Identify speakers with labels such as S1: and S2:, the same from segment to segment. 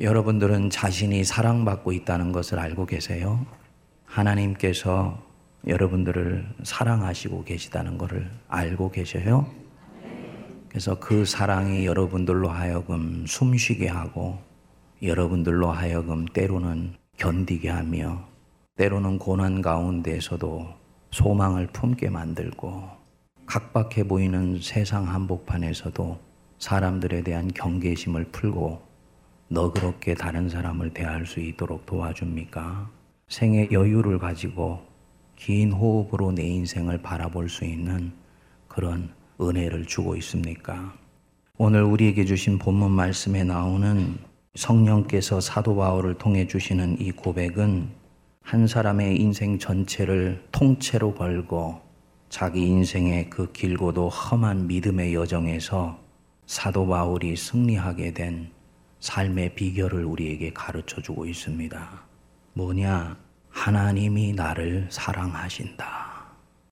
S1: 여러분들은 자신이 사랑받고 있다는 것을 알고 계세요? 하나님께서 여러분들을 사랑하시고 계시다는 것을 알고 계셔요? 그래서 그 사랑이 여러분들로 하여금 숨쉬게 하고 여러분들로 하여금 때로는 견디게 하며 때로는 고난 가운데에서도 소망을 품게 만들고 각박해 보이는 세상 한복판에서도 사람들에 대한 경계심을 풀고 너그럽게 다른 사람을 대할 수 있도록 도와줍니까? 생의 여유를 가지고 긴 호흡으로 내 인생을 바라볼 수 있는 그런 은혜를 주고 있습니까? 오늘 우리에게 주신 본문 말씀에 나오는 성령께서 사도 바울을 통해 주시는 이 고백은 한 사람의 인생 전체를 통째로 걸고 자기 인생의 그 길고도 험한 믿음의 여정에서 사도 바울이 승리하게 된 삶의 비결을 우리에게 가르쳐 주고 있습니다. 뭐냐? 하나님이 나를 사랑하신다.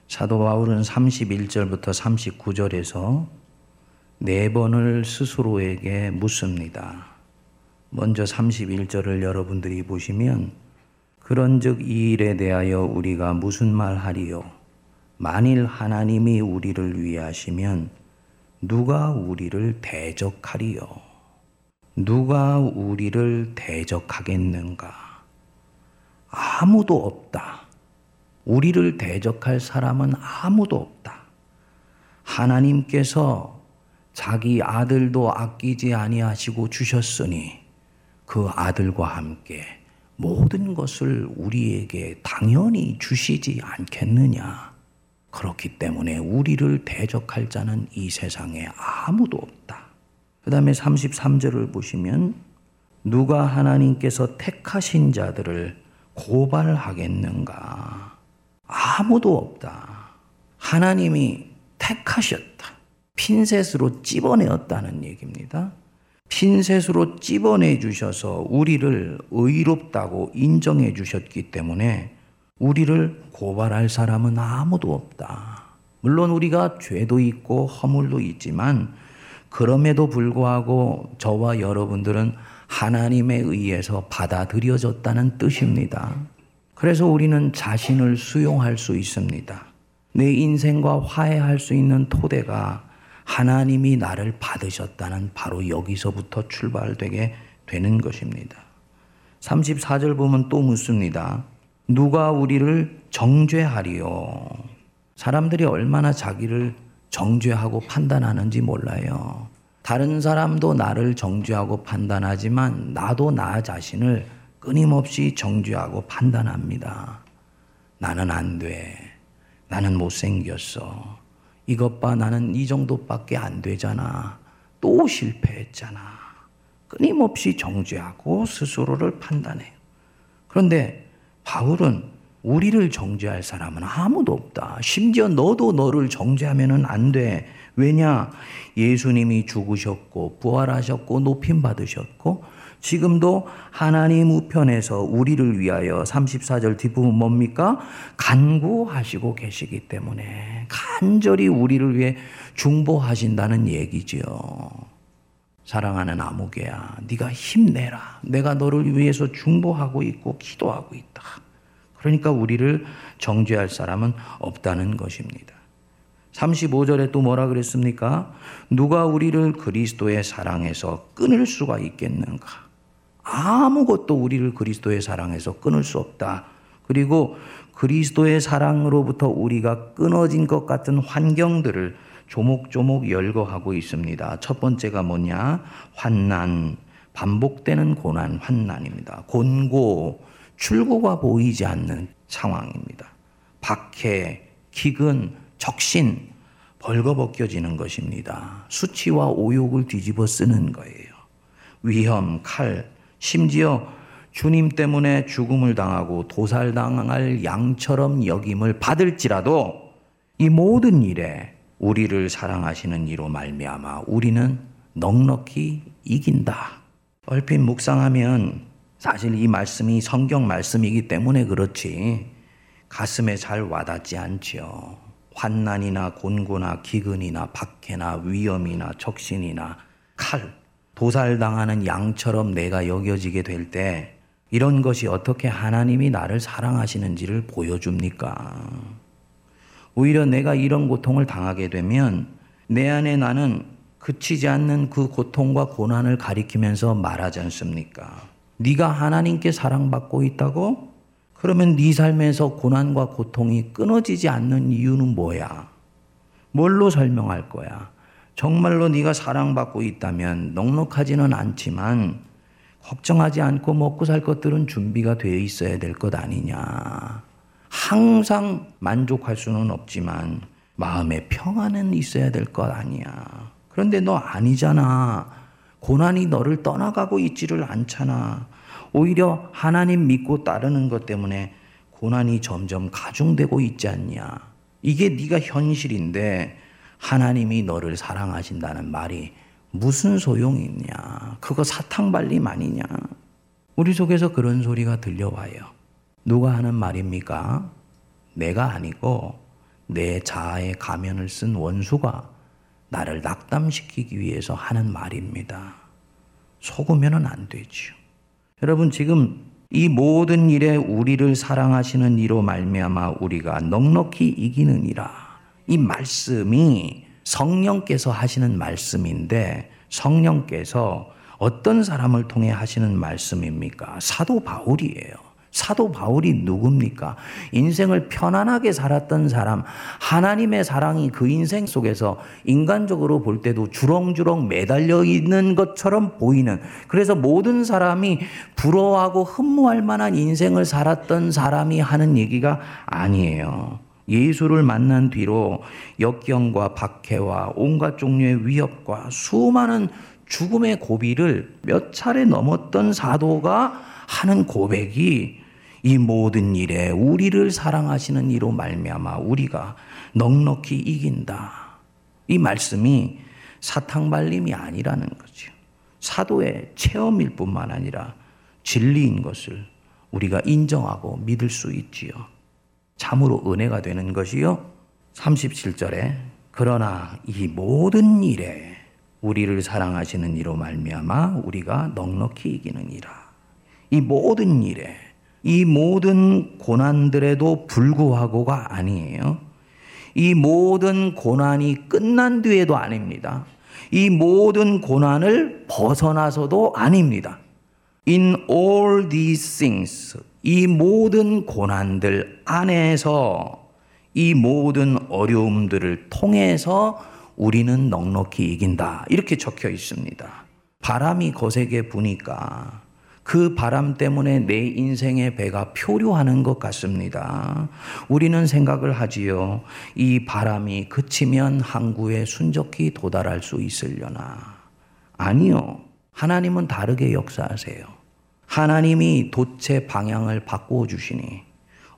S1: 사도 바울은 31절부터 39절에서 네 번을 스스로에게 묻습니다. 먼저 31절을 여러분들이 보시면 그런즉 이 일에 대하여 우리가 무슨 말 하리요? 만일 하나님이 우리를 위하시면 누가 우리를 대적하리요? 누가 우리를 대적하겠는가? 아무도 없다. 우리를 대적할 사람은 아무도 없다. 하나님께서 자기 아들도 아끼지 아니하시고 주셨으니 그 아들과 함께 모든 것을 우리에게 당연히 주시지 않겠느냐. 그렇기 때문에 우리를 대적할 자는 이 세상에 아무도 없다. 그 다음에 33절을 보시면 누가 하나님께서 택하신 자들을 고발하겠는가? 아무도 없다. 하나님이 택하셨다. 핀셋으로 찝어내었다는 얘기입니다. 핀셋으로 찝어내 주셔서 우리를 의롭다고 인정해 주셨기 때문에 우리를 고발할 사람은 아무도 없다. 물론 우리가 죄도 있고 허물도 있지만 그럼에도 불구하고 저와 여러분들은 하나님에 의해서 받아들여졌다는 뜻입니다. 그래서 우리는 자신을 수용할 수 있습니다. 내 인생과 화해할 수 있는 토대가 하나님이 나를 받으셨다는 바로 여기서부터 출발되게 되는 것입니다. 34절 보면 또 묻습니다. 누가 우리를 정죄하리요? 사람들이 얼마나 자기를 정죄하고 판단하는지 몰라요. 다른 사람도 나를 정죄하고 판단하지만 나도 나 자신을 끊임없이 정죄하고 판단합니다. 나는 안 돼. 나는 못생겼어. 이것 봐, 나는 이 정도밖에 안 되잖아. 또 실패했잖아. 끊임없이 정죄하고 스스로를 판단해요. 그런데 바울은 우리를 정죄할 사람은 아무도 없다. 심지어 너도 너를 정죄하면 안 돼. 왜냐? 예수님이 죽으셨고, 부활하셨고, 높임 받으셨고, 지금도 하나님 우편에서 우리를 위하여 34절 뒷부분 뭡니까? 간구하시고 계시기 때문에 간절히 우리를 위해 중보하신다는 얘기지요. 사랑하는 아무개야, 네가 힘내라. 내가 너를 위해서 중보하고 있고 기도하고 있다. 그러니까 우리를 정죄할 사람은 없다는 것입니다. 35절에 또 뭐라 그랬습니까? 누가 우리를 그리스도의 사랑에서 끊을 수가 있겠는가? 아무것도 우리를 그리스도의 사랑에서 끊을 수 없다. 그리고 그리스도의 사랑으로부터 우리가 끊어진 것 같은 환경들을 조목조목 열거하고 있습니다. 첫 번째가 뭐냐? 환난, 반복되는 고난, 환난입니다. 곤고, 출구가 보이지 않는 상황입니다. 박해, 기근, 적신, 벌거벗겨지는 것입니다. 수치와 오욕을 뒤집어 쓰는 거예요. 위험, 칼, 심지어 주님 때문에 죽음을 당하고 도살당할 양처럼 여김을 받을지라도 이 모든 일에 우리를 사랑하시는 이로 말미암아 우리는 넉넉히 이긴다. 얼핏 묵상하면 사실 이 말씀이 성경 말씀이기 때문에 그렇지 가슴에 잘 와닿지 않지요. 환난이나 곤고나 기근이나 박해나 위험이나 적신이나 칼, 도살당하는 양처럼 내가 여겨지게 될 때 이런 것이 어떻게 하나님이 나를 사랑하시는지를 보여줍니까? 오히려 내가 이런 고통을 당하게 되면 내 안에 나는 그치지 않는 그 고통과 고난을 가리키면서 말하지 않습니까? 네가 하나님께 사랑받고 있다고? 그러면 네 삶에서 고난과 고통이 끊어지지 않는 이유는 뭐야? 뭘로 설명할 거야? 정말로 네가 사랑받고 있다면 넉넉하지는 않지만 걱정하지 않고 먹고 살 것들은 준비가 되어 있어야 될 것 아니냐. 항상 만족할 수는 없지만 마음의 평안은 있어야 될 것 아니야. 그런데 너 아니잖아. 고난이 너를 떠나가고 있지를 않잖아. 오히려 하나님 믿고 따르는 것 때문에 고난이 점점 가중되고 있지 않냐. 이게 네가 현실인데 하나님이 너를 사랑하신다는 말이 무슨 소용이 있냐. 그거 사탕발림 아니냐. 우리 속에서 그런 소리가 들려와요. 누가 하는 말입니까? 내가 아니고 내 자아의 가면을 쓴 원수가 나를 낙담시키기 위해서 하는 말입니다. 속으면 안 되죠. 여러분 지금 이 모든 일에 우리를 사랑하시는 이로 말미암아 우리가 넉넉히 이기는이라. 이 말씀이 성령께서 하시는 말씀인데 성령께서 어떤 사람을 통해 하시는 말씀입니까? 사도 바울이에요. 사도 바울이 누굽니까? 인생을 편안하게 살았던 사람, 하나님의 사랑이 그 인생 속에서 인간적으로 볼 때도 주렁주렁 매달려 있는 것처럼 보이는, 그래서 모든 사람이 부러워하고 흠모할 만한 인생을 살았던 사람이 하는 얘기가 아니에요. 예수를 만난 뒤로 역경과 박해와 온갖 종류의 위협과 수많은 죽음의 고비를 몇 차례 넘었던 사도가 하는 고백이 이 모든 일에 우리를 사랑하시는 이로 말미암아 우리가 넉넉히 이긴다. 이 말씀이 사탕발림이 아니라는 거죠. 사도의 체험일 뿐만 아니라 진리인 것을 우리가 인정하고 믿을 수 있지요. 참으로 은혜가 되는 것이요. 37절에 그러나 이 모든 일에 우리를 사랑하시는 이로 말미암아 우리가 넉넉히 이기는 이라. 이 모든 일에 이 모든 고난들에도 불구하고가 아니에요. 이 모든 고난이 끝난 뒤에도 아닙니다. 이 모든 고난을 벗어나서도 아닙니다. In all these things, 이 모든 고난들 안에서 이 모든 어려움들을 통해서 우리는 넉넉히 이긴다. 이렇게 적혀 있습니다. 바람이 거세게 부니까 그 바람 때문에 내 인생의 배가 표류하는 것 같습니다. 우리는 생각을 하지요. 이 바람이 그치면 항구에 순적히 도달할 수 있으려나. 아니요. 하나님은 다르게 역사하세요. 하나님이 돛의 방향을 바꾸어 주시니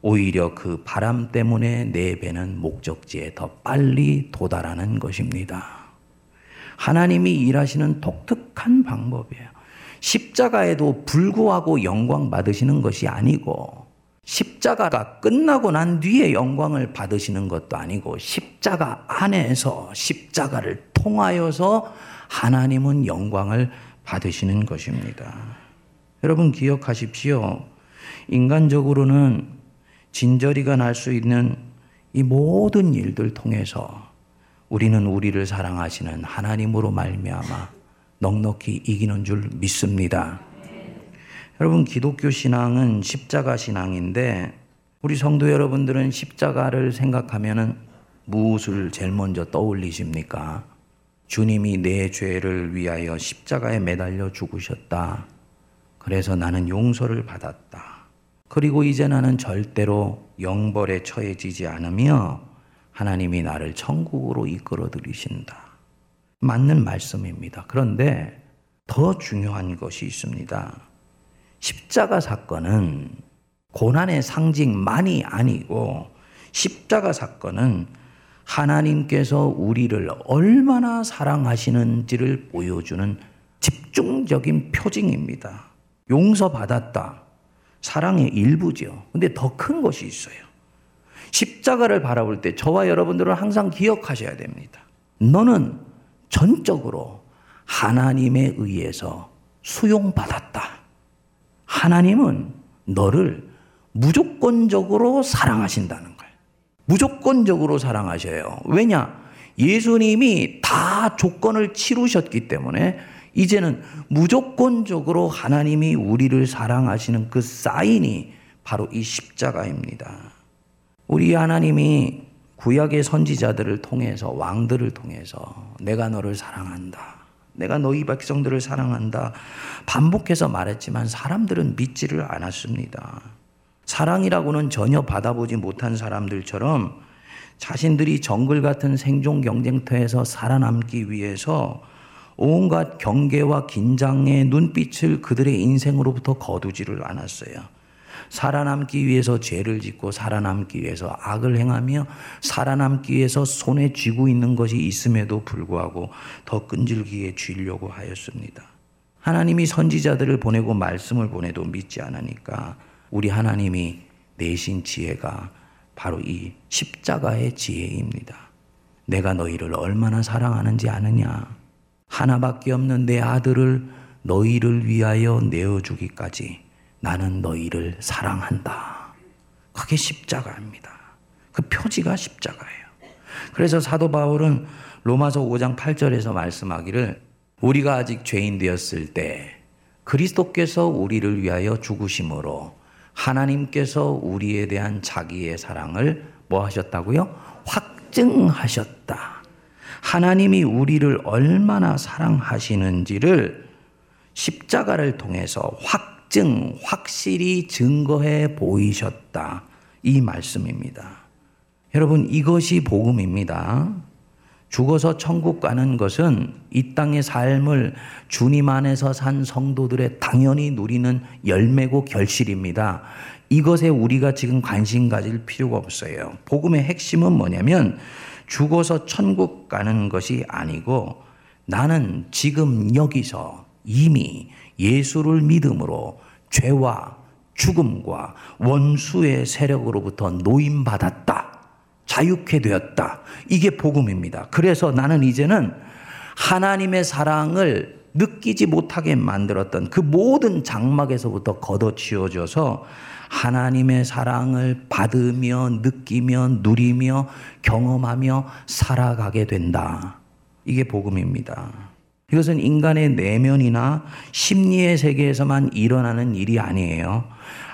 S1: 오히려 그 바람 때문에 내 배는 목적지에 더 빨리 도달하는 것입니다. 하나님이 일하시는 독특한 방법이에요. 십자가에도 불구하고 영광 받으시는 것이 아니고 십자가가 끝나고 난 뒤에 영광을 받으시는 것도 아니고 십자가 안에서 십자가를 통하여서 하나님은 영광을 받으시는 것입니다. 여러분 기억하십시오. 인간적으로는 진저리가 날 수 있는 이 모든 일들 통해서 우리는 우리를 사랑하시는 하나님으로 말미암아 넉넉히 이기는 줄 믿습니다. 여러분, 기독교 신앙은 십자가 신앙인데, 우리 성도 여러분들은 십자가를 생각하면 무엇을 제일 먼저 떠올리십니까? 주님이 내 죄를 위하여 십자가에 매달려 죽으셨다. 그래서 나는 용서를 받았다. 그리고 이제 나는 절대로 영벌에 처해지지 않으며 하나님이 나를 천국으로 이끌어 들이신다. 맞는 말씀입니다. 그런데 더 중요한 것이 있습니다. 십자가 사건은 고난의 상징만이 아니고 십자가 사건은 하나님께서 우리를 얼마나 사랑하시는지를 보여주는 집중적인 표징입니다. 용서받았다. 사랑의 일부죠. 근데 더 큰 것이 있어요. 십자가를 바라볼 때 저와 여러분들은 항상 기억하셔야 됩니다. 너는 전적으로 하나님에 의해서 수용받았다. 하나님은 너를 무조건적으로 사랑하신다는 거예요. 무조건적으로 사랑하셔요. 왜냐? 예수님이 다 조건을 치르셨기 때문에 이제는 무조건적으로 하나님이 우리를 사랑하시는 그 사인이 바로 이 십자가입니다. 우리 하나님이 구약의 선지자들을 통해서 왕들을 통해서 내가 너를 사랑한다. 내가 너희 백성들을 사랑한다. 반복해서 말했지만 사람들은 믿지를 않았습니다. 사랑이라고는 전혀 받아보지 못한 사람들처럼 자신들이 정글 같은 생존 경쟁터에서 살아남기 위해서 온갖 경계와 긴장의 눈빛을 그들의 인생으로부터 거두지를 않았어요. 살아남기 위해서 죄를 짓고 살아남기 위해서 악을 행하며 살아남기 위해서 손에 쥐고 있는 것이 있음에도 불구하고 더 끈질기게 쥐려고 하였습니다. 하나님이 선지자들을 보내고 말씀을 보내도 믿지 않으니까 우리 하나님이 내신 지혜가 바로 이 십자가의 지혜입니다. 내가 너희를 얼마나 사랑하는지 아느냐? 하나밖에 없는 내 아들을 너희를 위하여 내어주기까지 나는 너희를 사랑한다. 그게 십자가입니다. 그 표지가 십자가예요. 그래서 사도 바울은 로마서 5장 8절에서 말씀하기를 우리가 아직 죄인 되었을 때 그리스도께서 우리를 위하여 죽으심으로 하나님께서 우리에 대한 자기의 사랑을 뭐 하셨다고요? 확증하셨다. 하나님이 우리를 얼마나 사랑하시는지를 십자가를 통해서 확 증, 확실히 증거해 보이셨다. 이 말씀입니다. 여러분, 이것이 복음입니다. 죽어서 천국 가는 것은 이 땅의 삶을 주님 안에서 산 성도들의 당연히 누리는 열매고 결실입니다. 이것에 우리가 지금 관심 가질 필요가 없어요. 복음의 핵심은 뭐냐면 죽어서 천국 가는 것이 아니고 나는 지금 여기서 이미 예수를 믿음으로 죄와 죽음과 원수의 세력으로부터 노임받았다. 자유케 되었다. 이게 복음입니다. 그래서 나는 이제는 하나님의 사랑을 느끼지 못하게 만들었던 그 모든 장막에서부터 걷어지어져서 하나님의 사랑을 받으며 느끼며 누리며 경험하며 살아가게 된다. 이게 복음입니다. 이것은 인간의 내면이나 심리의 세계에서만 일어나는 일이 아니에요.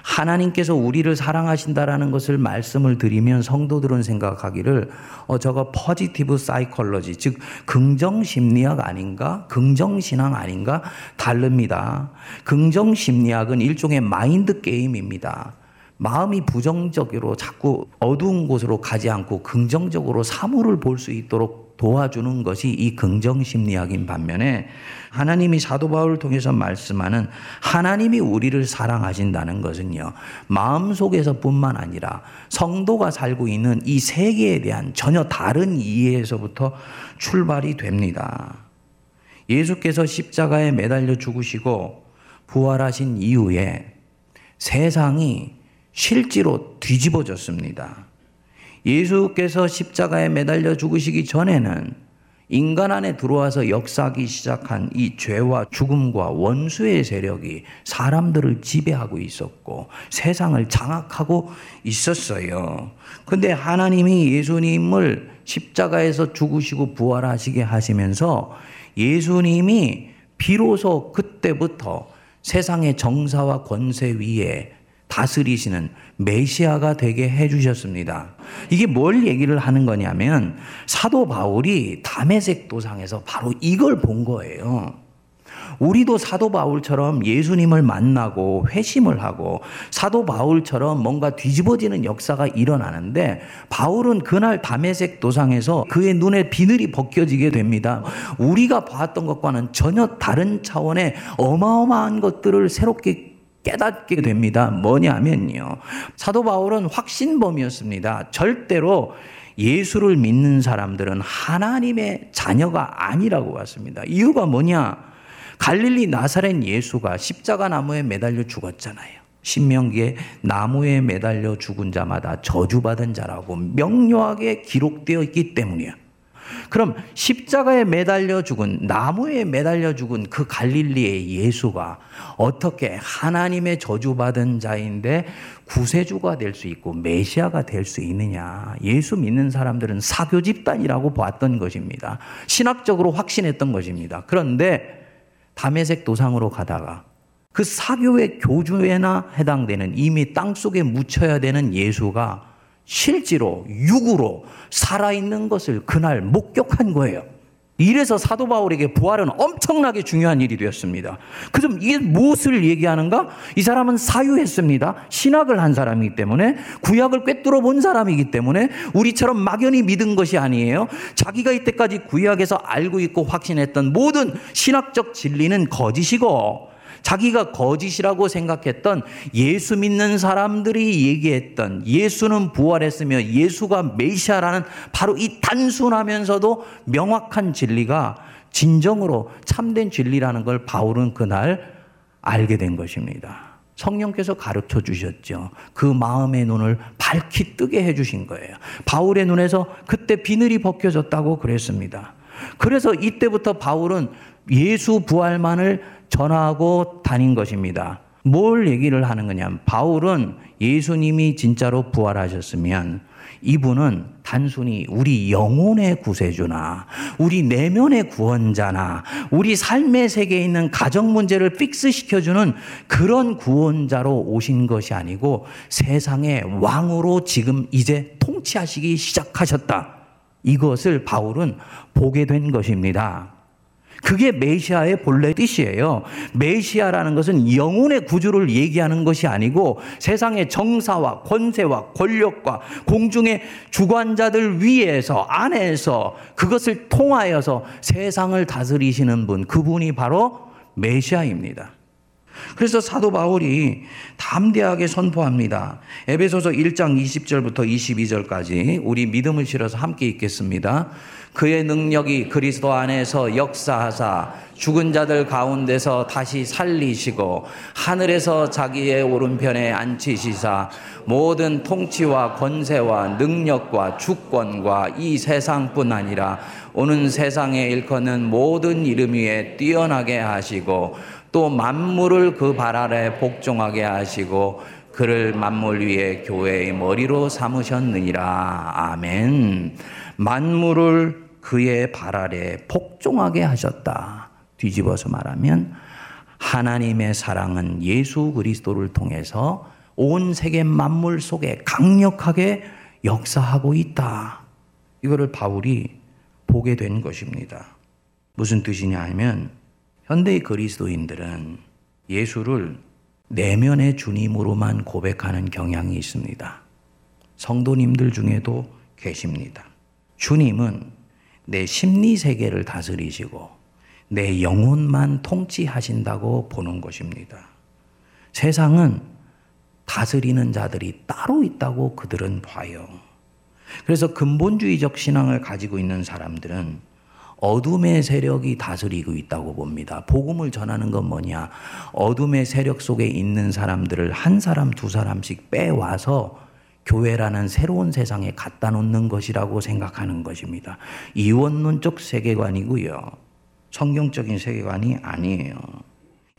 S1: 하나님께서 우리를 사랑하신다라는 것을 말씀을 드리면 성도들은 생각하기를 어 저거 positive psychology 즉 긍정 심리학 아닌가? 긍정 신앙 아닌가? 다릅니다. 긍정 심리학은 일종의 mind game입니다. 마음이 부정적으로 자꾸 어두운 곳으로 가지 않고 긍정적으로 사물을 볼 수 있도록 도와주는 것이 이 긍정 심리학인 반면에 하나님이 사도 바울을 통해서 말씀하는 하나님이 우리를 사랑하신다는 것은요. 마음속에서뿐만 아니라 성도가 살고 있는 이 세계에 대한 전혀 다른 이해에서부터 출발이 됩니다. 예수께서 십자가에 매달려 죽으시고 부활하신 이후에 세상이 실제로 뒤집어졌습니다. 예수께서 십자가에 매달려 죽으시기 전에는 인간 안에 들어와서 역사하기 시작한 이 죄와 죽음과 원수의 세력이 사람들을 지배하고 있었고 세상을 장악하고 있었어요. 근데 하나님이 예수님을 십자가에서 죽으시고 부활하시게 하시면서 예수님이 비로소 그때부터 세상의 정사와 권세 위에 다스리시는 메시아가 되게 해주셨습니다. 이게 뭘 얘기를 하는 거냐면 사도 바울이 담에색 도상에서 바로 이걸 본 거예요. 우리도 사도 바울처럼 예수님을 만나고 회심을 하고 사도 바울처럼 뭔가 뒤집어지는 역사가 일어나는데 바울은 그날 담에색 도상에서 그의 눈에 비늘이 벗겨지게 됩니다. 우리가 봤던 것과는 전혀 다른 차원의 어마어마한 것들을 새롭게 깨닫게 됩니다. 뭐냐면요. 사도 바울은 확신범이었습니다. 절대로 예수를 믿는 사람들은 하나님의 자녀가 아니라고 봤습니다. 이유가 뭐냐? 갈릴리 나사렛 예수가 십자가 나무에 매달려 죽었잖아요. 신명기에 나무에 매달려 죽은 자마다 저주받은 자라고 명료하게 기록되어 있기 때문이야. 그럼 십자가에 매달려 죽은 나무에 매달려 죽은 그 갈릴리의 예수가 어떻게 하나님의 저주받은 자인데 구세주가 될 수 있고 메시아가 될 수 있느냐? 예수 믿는 사람들은 사교 집단이라고 봤던 것입니다. 신학적으로 확신했던 것입니다. 그런데 담에색 도상으로 가다가 그 사교의 교주에나 해당되는 이미 땅 속에 묻혀야 되는 예수가 실제로 육으로 살아있는 것을 그날 목격한 거예요. 이래서 사도 바울에게 부활은 엄청나게 중요한 일이 되었습니다. 그럼 이게 무엇을 얘기하는가? 이 사람은 사유했습니다. 신학을 한 사람이기 때문에 구약을 꿰뚫어 본 사람이기 때문에 우리처럼 막연히 믿은 것이 아니에요. 자기가 이때까지 구약에서 알고 있고 확신했던 모든 신학적 진리는 거짓이고 자기가 거짓이라고 생각했던 예수 믿는 사람들이 얘기했던 예수는 부활했으며 예수가 메시아라는 바로 이 단순하면서도 명확한 진리가 진정으로 참된 진리라는 걸 바울은 그날 알게 된 것입니다. 성령께서 가르쳐 주셨죠. 그 마음의 눈을 밝히 뜨게 해 주신 거예요. 바울의 눈에서 그때 비늘이 벗겨졌다고 그랬습니다. 그래서 이때부터 바울은 예수 부활만을 전하고 다닌 것입니다. 뭘 얘기를 하는 거냐? 바울은 예수님이 진짜로 부활하셨으면 이분은 단순히 우리 영혼의 구세주나 우리 내면의 구원자나 우리 삶의 세계에 있는 가정 문제를 fix 시켜주는 그런 구원자로 오신 것이 아니고 세상의 왕으로 지금 이제 통치하시기 시작하셨다. 이것을 바울은 보게 된 것입니다. 그게 메시아의 본래 뜻이에요. 메시아라는 것은 영혼의 구주를 얘기하는 것이 아니고 세상의 정사와 권세와 권력과 공중의 주관자들 위에서 안에서 그것을 통하여서 세상을 다스리시는 분, 그분이 바로 메시아입니다. 그래서 사도 바울이 담대하게 선포합니다. 에베소서 1장 20절부터 22절까지 우리 믿음을 실어서 함께 읽겠습니다. 그의 능력이 그리스도 안에서 역사하사 죽은 자들 가운데서 다시 살리시고 하늘에서 자기의 오른편에 앉히시사 모든 통치와 권세와 능력과 주권과 이 세상뿐 아니라 오는 세상에 일컫는 모든 이름 위에 뛰어나게 하시고 또 만물을 그 발 아래 복종하게 하시고 그를 만물 위에 교회의 머리로 삼으셨느니라. 아멘. 만물을 그의 발 아래 복종하게 하셨다. 뒤집어서 말하면 하나님의 사랑은 예수 그리스도를 통해서 온 세계 만물 속에 강력하게 역사하고 있다. 이거를 바울이 보게 된 것입니다. 무슨 뜻이냐 하면 현대의 그리스도인들은 예수를 내면의 주님으로만 고백하는 경향이 있습니다. 성도님들 중에도 계십니다. 주님은 내 심리 세계를 다스리시고 내 영혼만 통치하신다고 보는 것입니다. 세상은 다스리는 자들이 따로 있다고 그들은 봐요. 그래서 근본주의적 신앙을 가지고 있는 사람들은 어둠의 세력이 다스리고 있다고 봅니다. 복음을 전하는 건 뭐냐? 어둠의 세력 속에 있는 사람들을 한 사람, 두 사람씩 빼와서 교회라는 새로운 세상에 갖다 놓는 것이라고 생각하는 것입니다. 이원론적 세계관이고요. 성경적인 세계관이 아니에요.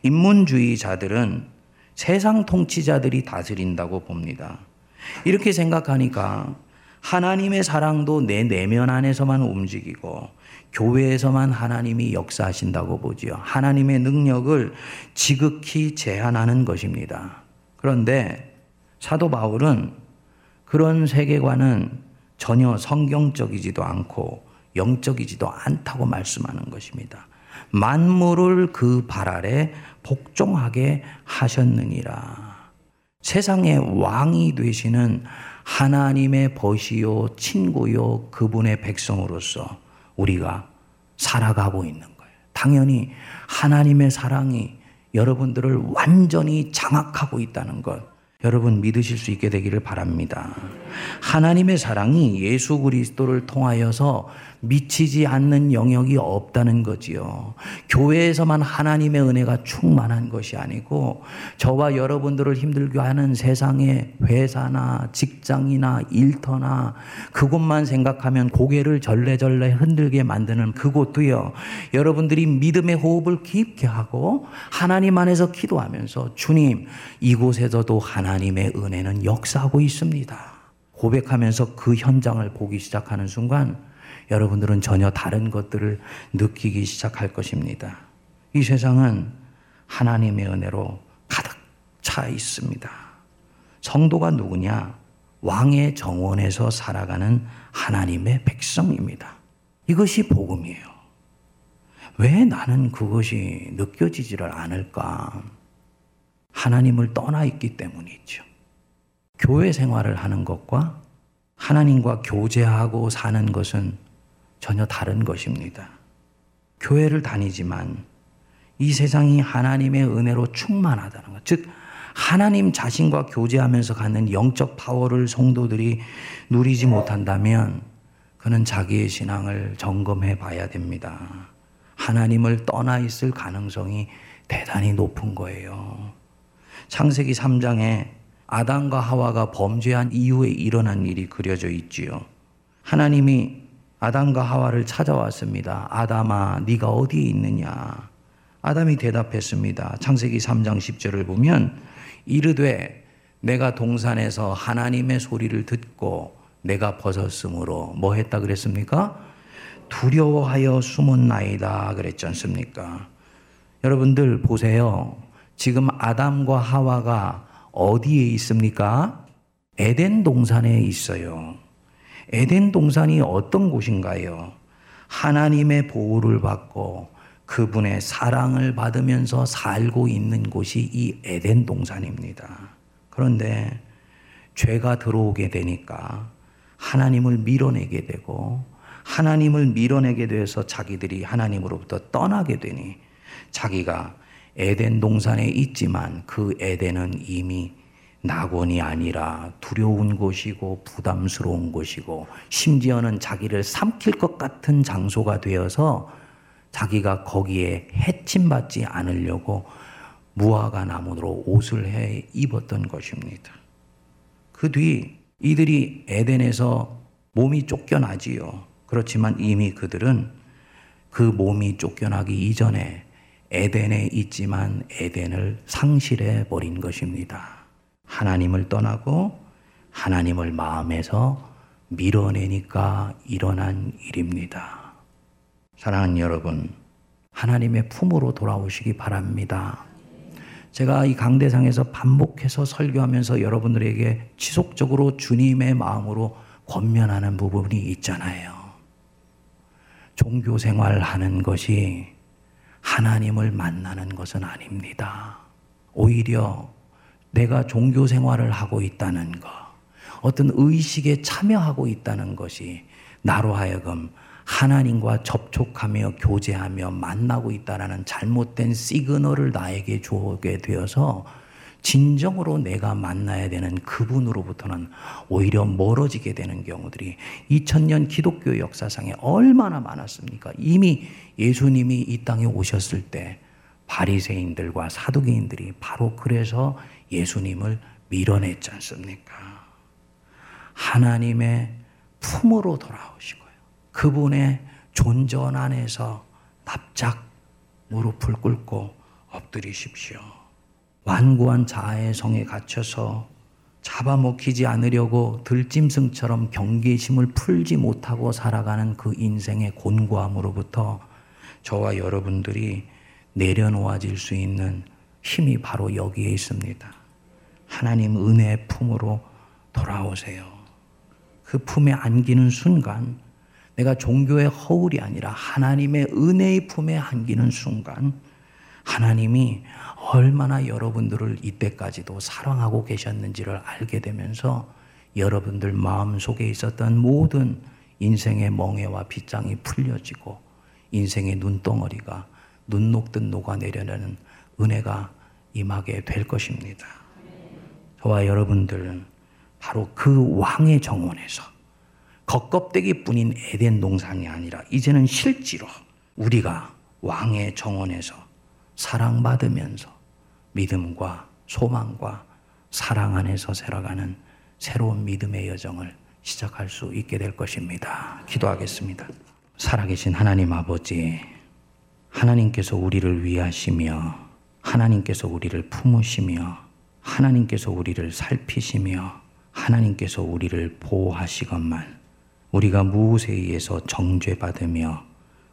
S1: 인문주의자들은 세상 통치자들이 다스린다고 봅니다. 이렇게 생각하니까 하나님의 사랑도 내 내면 안에서만 움직이고 교회에서만 하나님이 역사하신다고 보지요. 하나님의 능력을 지극히 제한하는 것입니다. 그런데 사도 바울은 그런 세계관은 전혀 성경적이지도 않고 영적이지도 않다고 말씀하는 것입니다. 만물을 그 발 아래 복종하게 하셨느니라. 세상의 왕이 되시는 하나님의 벗이요, 친구요, 그분의 백성으로서 우리가 살아가고 있는 거예요. 당연히 하나님의 사랑이 여러분들을 완전히 장악하고 있다는 것. 여러분 믿으실 수 있게 되기를 바랍니다. 하나님의 사랑이 예수 그리스도를 통하여서 미치지 않는 영역이 없다는 거지요. 교회에서만 하나님의 은혜가 충만한 것이 아니고 저와 여러분들을 힘들게 하는 세상의 회사나 직장이나 일터나 그곳만 생각하면 고개를 절레절레 흔들게 만드는 그곳도요. 여러분들이 믿음의 호흡을 깊게 하고 하나님 안에서 기도하면서 주님 이곳에서도 하나님 의 은혜는 역사하고 있습니다. 고백하면서 그 현장을 보기 시작하는 순간 여러분들은 전혀 다른 것들을 느끼기 시작할 것입니다. 이 세상은 하나님의 은혜로 가득 차 있습니다. 성도가 누구냐? 왕의 정원에서 살아가는 하나님의 백성입니다. 이것이 복음이에요. 왜 나는 그것이 느껴지지를 않을까? 하나님을 떠나 있기 때문이죠. 교회 생활을 하는 것과 하나님과 교제하고 사는 것은 전혀 다른 것입니다. 교회를 다니지만 이 세상이 하나님의 은혜로 충만하다는 것. 즉, 하나님 자신과 교제하면서 갖는 영적 파워를 성도들이 누리지 못한다면 그는 자기의 신앙을 점검해 봐야 됩니다. 하나님을 떠나 있을 가능성이 대단히 높은 거예요. 창세기 3장에 아담과 하와가 범죄한 이후에 일어난 일이 그려져 있지요. 하나님이 아담과 하와를 찾아왔습니다. 아담아, 네가 어디에 있느냐? 아담이 대답했습니다. 창세기 3장 10절을 보면 이르되 내가 동산에서 하나님의 소리를 듣고 내가 벗었으므로 뭐 했다 그랬습니까? 두려워하여 숨은 나이다 그랬지 않습니까? 여러분들 보세요. 지금 아담과 하와가 어디에 있습니까? 에덴 동산에 있어요. 에덴 동산이 어떤 곳인가요? 하나님의 보호를 받고 그분의 사랑을 받으면서 살고 있는 곳이 이 에덴 동산입니다. 그런데 죄가 들어오게 되니까 하나님을 밀어내게 되고 하나님을 밀어내게 돼서 자기들이 하나님으로부터 떠나게 되니 자기가 에덴 동산에 있지만 그 에덴은 이미 낙원이 아니라 두려운 곳이고 부담스러운 곳이고 심지어는 자기를 삼킬 것 같은 장소가 되어서 자기가 거기에 해침받지 않으려고 무화과 나무로 옷을 해 입었던 것입니다. 그 뒤 이들이 에덴에서 몸이 쫓겨나지요. 그렇지만 이미 그들은 그 몸이 쫓겨나기 이전에 에덴에 있지만 에덴을 상실해 버린 것입니다. 하나님을 떠나고 하나님을 마음에서 밀어내니까 일어난 일입니다. 사랑하는 여러분, 하나님의 품으로 돌아오시기 바랍니다. 제가 이 강대상에서 반복해서 설교하면서 여러분들에게 지속적으로 주님의 마음으로 권면하는 부분이 있잖아요. 종교 생활하는 것이 하나님을 만나는 것은 아닙니다. 오히려 내가 종교 생활을 하고 있다는 것, 어떤 의식에 참여하고 있다는 것이 나로 하여금 하나님과 접촉하며 교제하며 만나고 있다라는 잘못된 시그널을 나에게 주게 되어서 진정으로 내가 만나야 되는 그분으로부터는 오히려 멀어지게 되는 경우들이 2000년 기독교 역사상에 얼마나 많았습니까? 이미 예수님이 이 땅에 오셨을 때 바리새인들과 사두개인들이 바로 그래서 예수님을 밀어냈지 않습니까? 하나님의 품으로 돌아오시고요. 그분의 존전 안에서 납작 무릎을 꿇고 엎드리십시오. 완고한 자아의 성에 갇혀서 잡아먹히지 않으려고 들짐승처럼 경계심을 풀지 못하고 살아가는 그 인생의 곤고함으로부터 저와 여러분들이 내려놓아질 수 있는 힘이 바로 여기에 있습니다. 하나님 은혜의 품으로 돌아오세요. 그 품에 안기는 순간 내가 종교의 허울이 아니라 하나님의 은혜의 품에 안기는 순간 하나님이 얼마나 여러분들을 이때까지도 사랑하고 계셨는지를 알게 되면서 여러분들 마음 속에 있었던 모든 인생의 멍해와 빗장이 풀려지고 인생의 눈덩어리가 눈 녹듯 녹아내려는 은혜가 임하게 될 것입니다. 저와 여러분들 바로 그 왕의 정원에서 겉껍데기 뿐인 에덴 동산이 아니라 이제는 실제로 우리가 왕의 정원에서 사랑받으면서 믿음과 소망과 사랑 안에서 살아가는 새로운 믿음의 여정을 시작할 수 있게 될 것입니다. 기도하겠습니다. 살아계신 하나님 아버지, 하나님께서 우리를 위하시며, 하나님께서 우리를 품으시며, 하나님께서 우리를 살피시며, 하나님께서 우리를 보호하시건만, 우리가 무엇에 의해서 정죄받으며,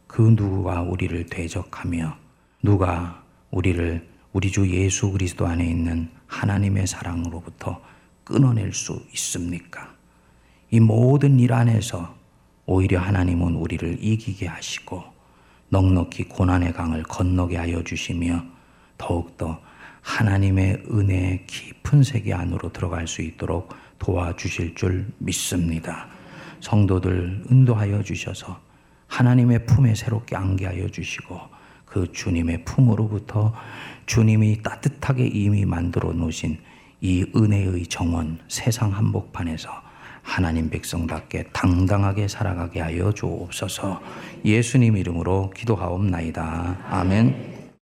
S1: 그 누구가 우리를 대적하며, 누가 우리를 우리 주 예수 그리스도 안에 있는 하나님의 사랑으로부터 끊어낼 수 있습니까? 이 모든 일 안에서 오히려 하나님은 우리를 이기게 하시고 넉넉히 고난의 강을 건너게 하여 주시며 더욱더 하나님의 은혜의 깊은 세계 안으로 들어갈 수 있도록 도와주실 줄 믿습니다. 성도들 인도하여 주셔서 하나님의 품에 새롭게 안게하여 주시고 그 주님의 품으로부터 주님이 따뜻하게 이미 만들어 놓으신 이 은혜의 정원 세상 한복판에서 하나님 백성답게 당당하게 살아가게 하여 주옵소서 예수님 이름으로 기도하옵나이다. 아멘.